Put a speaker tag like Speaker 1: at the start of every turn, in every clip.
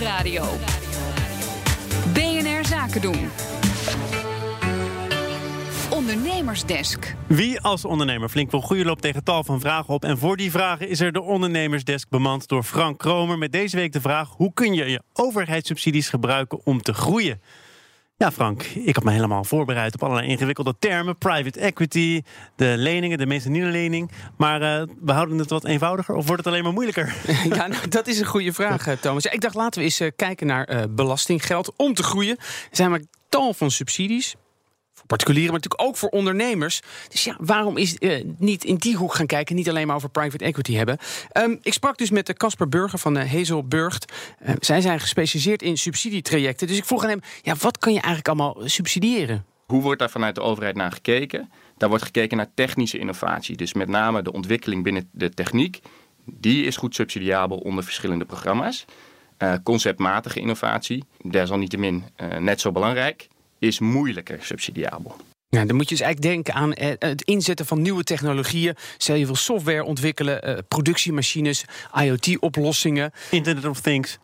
Speaker 1: Nieuwsradio. BNR Zaken doen. Ondernemersdesk.
Speaker 2: Wie als ondernemer flink wil groeien loopt tegen tal van vragen op. En voor die vragen is er de ondernemersdesk bemand door Frank Kromer. Met deze week de vraag: hoe kun je je overheidssubsidies gebruiken om te groeien? Ja, Frank, ik had me helemaal voorbereid op allerlei ingewikkelde termen. Private equity, de leningen, de lening. Maar uh, we houden het wat eenvoudiger of wordt het alleen maar moeilijker?
Speaker 3: Ja, nou, dat is een goede vraag, eh, Thomas. Ik dacht, laten we eens uh, kijken naar belastinggeld om te groeien. Zijn maar tal van subsidies particulieren, maar natuurlijk ook voor ondernemers. Dus ja, waarom is uh, niet in die hoek gaan kijken, niet alleen maar over private equity hebben? Um, ik sprak dus met Casper Burger van uh, Hazel Burgt. Uh, zij zijn gespecialiseerd in subsidietrajecten. Dus ik vroeg aan hem, ja, wat kan je eigenlijk allemaal subsidiëren?
Speaker 4: Hoe wordt daar vanuit de overheid naar gekeken? Daar wordt gekeken naar technische innovatie. Dus met name de ontwikkeling binnen de techniek. Die is goed subsidiabel onder verschillende programma's. conceptmatige innovatie, desalniettemin net zo belangrijk is moeilijker subsidiabel.
Speaker 3: Ja, dan moet je dus eigenlijk denken aan eh, het inzetten van nieuwe technologieën. Stel je wil software ontwikkelen, eh, productiemachines, IoT-oplossingen.
Speaker 2: Internet of Things.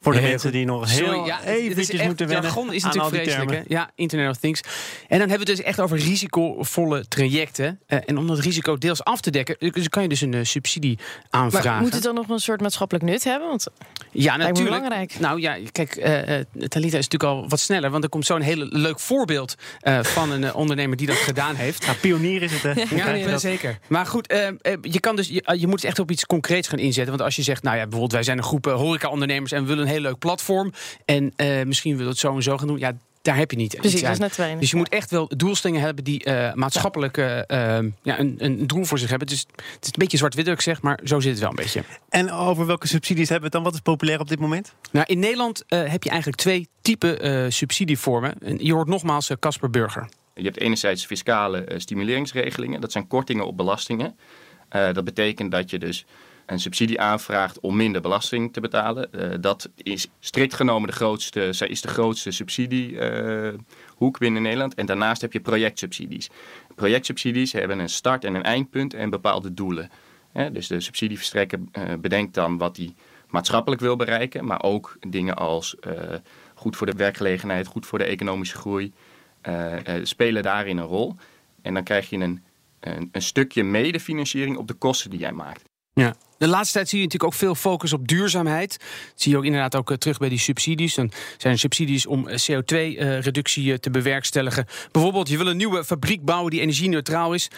Speaker 2: Voor de mensen die nog heel ja, eventjes moeten wennen jargon is natuurlijk vreselijk. Hè?
Speaker 3: Ja, Internet of Things. En dan hebben we het dus echt over risicovolle trajecten. Uh, en om dat risico deels af te dekken, dus kan je dus een uh, subsidie aanvragen. Maar
Speaker 5: moet het dan nog een soort maatschappelijk nut hebben? Want ja, natuurlijk. belangrijk.
Speaker 3: Nou ja, kijk, uh, Talita is natuurlijk al wat sneller, want er komt zo'n heel leuk voorbeeld van een ondernemer die dat gedaan heeft.
Speaker 2: Ja, pionier is het, hè?
Speaker 3: Ja, ja zeker. Maar goed, je kan dus, je, je, moet het echt op iets concreets gaan inzetten. Want als je zegt, nou ja, bijvoorbeeld wij zijn een groep horeca-ondernemers en willen heel leuk platform. En uh, misschien wil het zo en zo gaan doen. Ja, daar heb je niet.
Speaker 5: Precies, dat is net twee.
Speaker 3: Dus je moet echt wel doelstellingen hebben die uh, maatschappelijk uh, ja, een, een doel voor zich hebben. Dus het is een beetje zwart-wit, ik zeg, maar zo zit het wel een beetje.
Speaker 2: En over welke subsidies hebben we het dan? Wat is populair op dit moment?
Speaker 3: Nou, in Nederland heb je eigenlijk twee typen subsidievormen. Je hoort nogmaals Casper Burger.
Speaker 4: Je hebt enerzijds fiscale stimuleringsregelingen. Dat zijn kortingen op belastingen. dat betekent dat je dus een subsidie aanvraagt om minder belasting te betalen. Uh, dat is strikt genomen de grootste, zij is de grootste subsidiehoek uh, binnen Nederland. En daarnaast heb je projectsubsidies. Projectsubsidies hebben een start- en een eindpunt en bepaalde doelen. dus de subsidieverstrekker uh, bedenkt dan wat hij maatschappelijk wil bereiken, maar ook dingen als goed voor de werkgelegenheid, goed voor de economische groei, spelen daarin een rol. En dan krijg je een, een, een stukje medefinanciering op de kosten die jij maakt.
Speaker 3: Ja. De laatste tijd zie je natuurlijk ook veel focus op duurzaamheid. Dat zie je ook inderdaad ook eh, terug bij die subsidies. Dan zijn er subsidies om eh, CO2-reductie eh, te bewerkstelligen. Bijvoorbeeld, je wil een nieuwe fabriek bouwen die energie-neutraal is.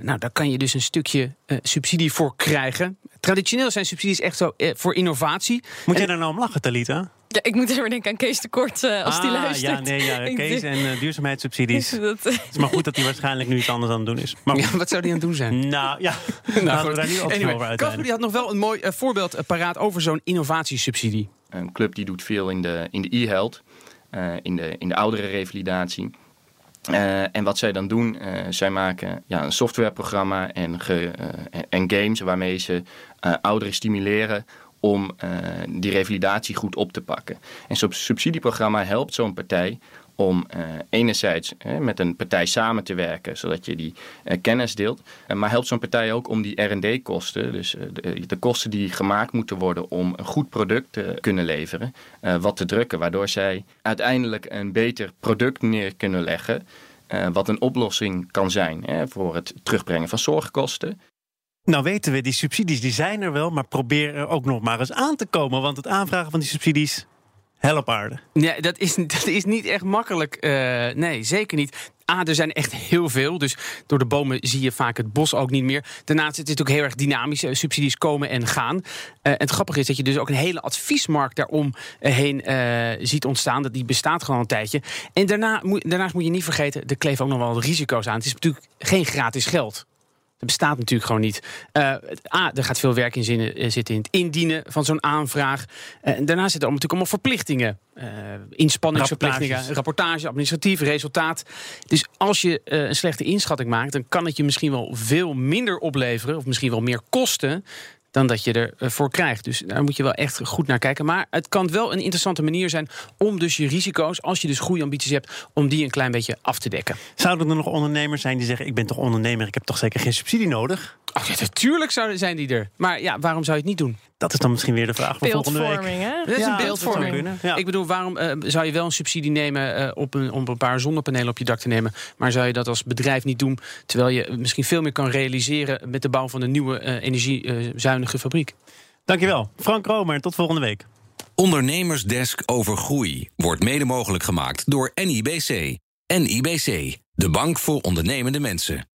Speaker 3: nou, daar kan je dus een stukje subsidie voor krijgen. Traditioneel zijn subsidies echt zo voor innovatie.
Speaker 2: Moet jij daar nou om lachen, Talita?
Speaker 5: Ja, ik moet even denken aan Kees Tekort uh, als ah, die luistert.
Speaker 2: Ja, nee, ja, Kees en uh, duurzaamheidssubsidies. dat, het is maar goed dat hij waarschijnlijk nu iets anders aan het doen is. Maar
Speaker 3: ja, wat zou hij aan het doen zijn?
Speaker 2: Nou, ja. nou, we daar nu anyway, over
Speaker 3: Kasper die had nog wel een mooi uh, voorbeeld paraat over zo'n innovatiesubsidie.
Speaker 4: Een club die doet veel in de in de e-health, in, de, in de oudere revalidatie. en wat zij dan doen, zij maken ja, een softwareprogramma en, ge, en games waarmee ze ouderen stimuleren om uh, die revalidatie goed op te pakken. En zo'n subsidieprogramma helpt zo'n partij om uh, enerzijds met een partij samen te werken, zodat je die kennis deelt. maar helpt zo'n partij ook om die R&D-kosten, dus de, de, kosten die gemaakt moeten worden om een goed product te kunnen leveren, wat te drukken. Waardoor zij uiteindelijk een beter product neer kunnen leggen. wat een oplossing kan zijn hè, voor het terugbrengen van zorgkosten.
Speaker 2: Nou weten we, die subsidies die zijn er wel, maar probeer er ook nog maar eens aan te komen. Want het aanvragen van die subsidies, help aarde.
Speaker 3: Ja, dat is, dat is niet echt makkelijk. Uh, nee, zeker niet. A, er zijn echt heel veel. Dus door de bomen zie je vaak het bos ook niet meer. Daarnaast is het natuurlijk heel erg dynamisch. Eh, subsidies komen en gaan. Uh, en het grappige is dat je dus ook een hele adviesmarkt daaromheen uh, ziet ontstaan. Dat die bestaat gewoon een tijdje. En daarna, daarnaast moet je niet vergeten, er kleven ook nog wel risico's aan. Het is natuurlijk geen gratis geld. Dat bestaat natuurlijk gewoon niet. Uh, A, er gaat veel werk in eh, zitten in het indienen van zo'n aanvraag. Uh, en daarna zitten er natuurlijk allemaal verplichtingen. Uh, inspanningsverplichtingen, rapportage, administratief, resultaat. Dus als je een slechte inschatting maakt, dan kan het je misschien wel veel minder opleveren, of misschien wel meer kosten dan dat je ervoor krijgt. Dus daar moet je wel echt goed naar kijken. Maar het kan wel een interessante manier zijn om dus je risico's, als je dus groeiambities hebt, om die een klein beetje af te dekken.
Speaker 2: Zouden er nog ondernemers zijn die zeggen: Ik ben toch ondernemer, ik heb toch zeker geen subsidie nodig?
Speaker 3: Oh, ja, natuurlijk zouden zijn die er. Maar ja, waarom zou je het niet doen?
Speaker 2: Dat is dan misschien weer de vraag voor volgende week.
Speaker 5: Hè?
Speaker 3: Dat is een beeldvorming. Ik bedoel, waarom uh, zou je wel een subsidie nemen uh, op een, om een paar zonnepanelen op je dak te nemen, maar zou je dat als bedrijf niet doen, terwijl je misschien veel meer kan realiseren met de bouw van een nieuwe uh, energiezuinige fabriek?
Speaker 2: Dankjewel, Frank Romer. Tot volgende week.
Speaker 6: Ondernemersdesk over groei wordt mede mogelijk gemaakt door NIBC. NIBC, de bank voor ondernemende mensen.